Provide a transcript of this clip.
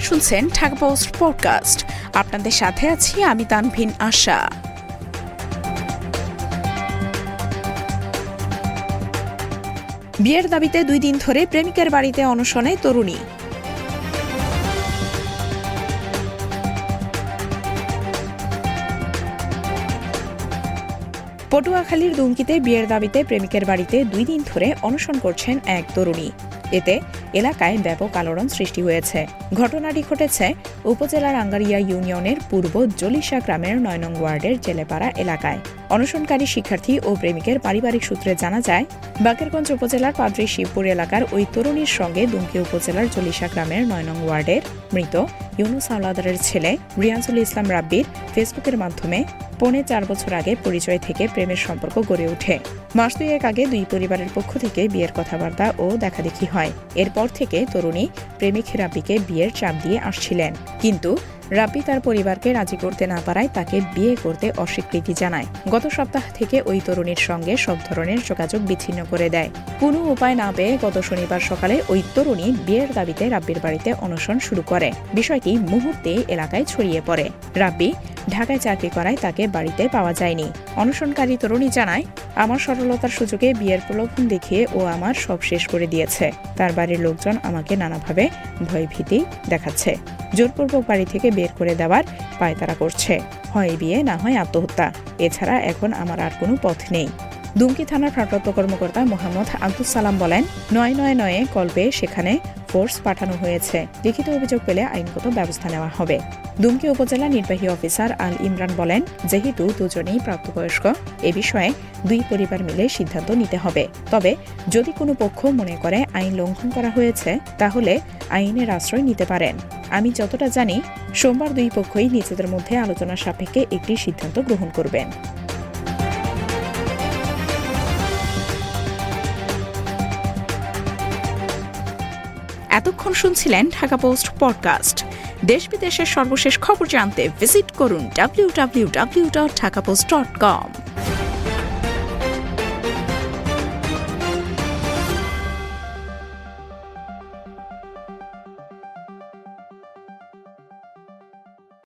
শুনছেন Dhaka post podcast. আপনাদের সাথে আছি আমি তানভিন আশা। বিয়ের দাবিতে দুই দিন ধরে প্রেমিকের বাড়িতে অনশনে তরুণী। পটুয়াখালীর দুমকিতে বিয়ের দাবিতে প্রেমিকের বাড়িতে দুই দিন ধরে অনশন করছেন এক তরুণী। এতে এলাকায় ব্যাপক আলোড়ন সৃষ্টি হয়েছে। ঘটনাটি ঘটেছে উপজেলার আঙ্গারিয়া ইউনিয়নের পূর্ব জলিসা গ্রামের নয় নং ওয়ার্ডের জেলেপাড়া এলাকায়। অনশনকারী শিক্ষার্থী ও প্রেমিকের পারিবারিক সূত্রে জানা যায়, বাকেরগঞ্জ উপজেলার পাদ্রী শিবপুর এলাকার ওই তরুণীর সঙ্গে দুমকি উপজেলার জলিসা গ্রামের নয় নং ওয়ার্ডের মৃত ইউনুস আওলাদারের ছেলে রিয়াজুল ইসলাম রাব্বির ফেসবুকের মাধ্যমে পৌনে চার বছর আগে পরিচয় থেকে প্রেমের সম্পর্ক গড়ে ওঠে। মাস দুয়েক আগে দুই পরিবারের পক্ষ থেকে বিয়ের কথাবার্তা ও দেখাদেখি হয়। এরপর থেকে তরুণী প্রেমিক রাব্বিকে বিয়ের চাপ দিয়ে আসছিলেন। কিন্তু রাব্বি তার পরিবারকে রাজি করতে না পারায় তাকে বিয়ে করতে অস্বীকৃতি জানায়। গত সপ্তাহ থেকে ওই তরুণীর সঙ্গে সব ধরনের যোগাযোগ বিচ্ছিন্ন করে দেয়। কোনো উপায় না পেয়ে গত শনিবার সকালে ওই তরুণী বিয়ের দাবিতে রাব্বির বাড়িতে অনশন শুরু করে। বিষয়টি মুহূর্তে এলাকায় ছড়িয়ে পড়ে। রাব্বি ঢাকায় চাকরি করায় তাকে বাড়িতে পাওয়া যায়নি। অনশনকারী তরুণী জানায়, আমার সরলতার সুযোগে বিয়ের প্রলোভন দেখিয়ে ও আমার সব শেষ করে দিয়েছে। তার বাড়ির লোকজন আমাকে নানাভাবে ভয়ভীতি দেখাচ্ছে। জোরপূর্বক বাড়ি থেকে বের করে দেওয়ার পায়তারা করছে। হয় বিয়ে, না হয় আত্মহত্যা। এছাড়া এখন আমার আর কোনো পথ নেই। দুমকি থানার ভারপ্রাপ্ত কর্মকর্তা মোহাম্মদ আব্দুল সালাম বলেন, নয় নয় নয়ে কল পেয়ে সেখানে ফোর্স পাঠানো হয়েছে। লিখিত অভিযোগ পেলে আইনগত ব্যবস্থা নেওয়া হবে। দুমকি উপজেলা নির্বাহী অফিসার আল ইমরান বলেন, যেহেতু দুজনেই প্রাপ্তবয়স্ক, এ বিষয়ে দুই পরিবার মিলে সিদ্ধান্ত নিতে হবে। তবে যদি কোনো পক্ষ মনে করে আইন লঙ্ঘন করা হয়েছে, তাহলে আইনের আশ্রয় নিতে পারেন। আমি যতটা জানি, সোমবার দুই পক্ষই নিজেদের মধ্যে আলোচনা সাপেক্ষে একটি সিদ্ধান্ত গ্রহণ করবেন। এতক্ষণ শুনছিলেন ঢাকা পোস্ট পডকাস্ট। দেশ বিদেশের সর্বশেষ খবর জানতে ভিজিট করুন W W W dot Dhaka post dot com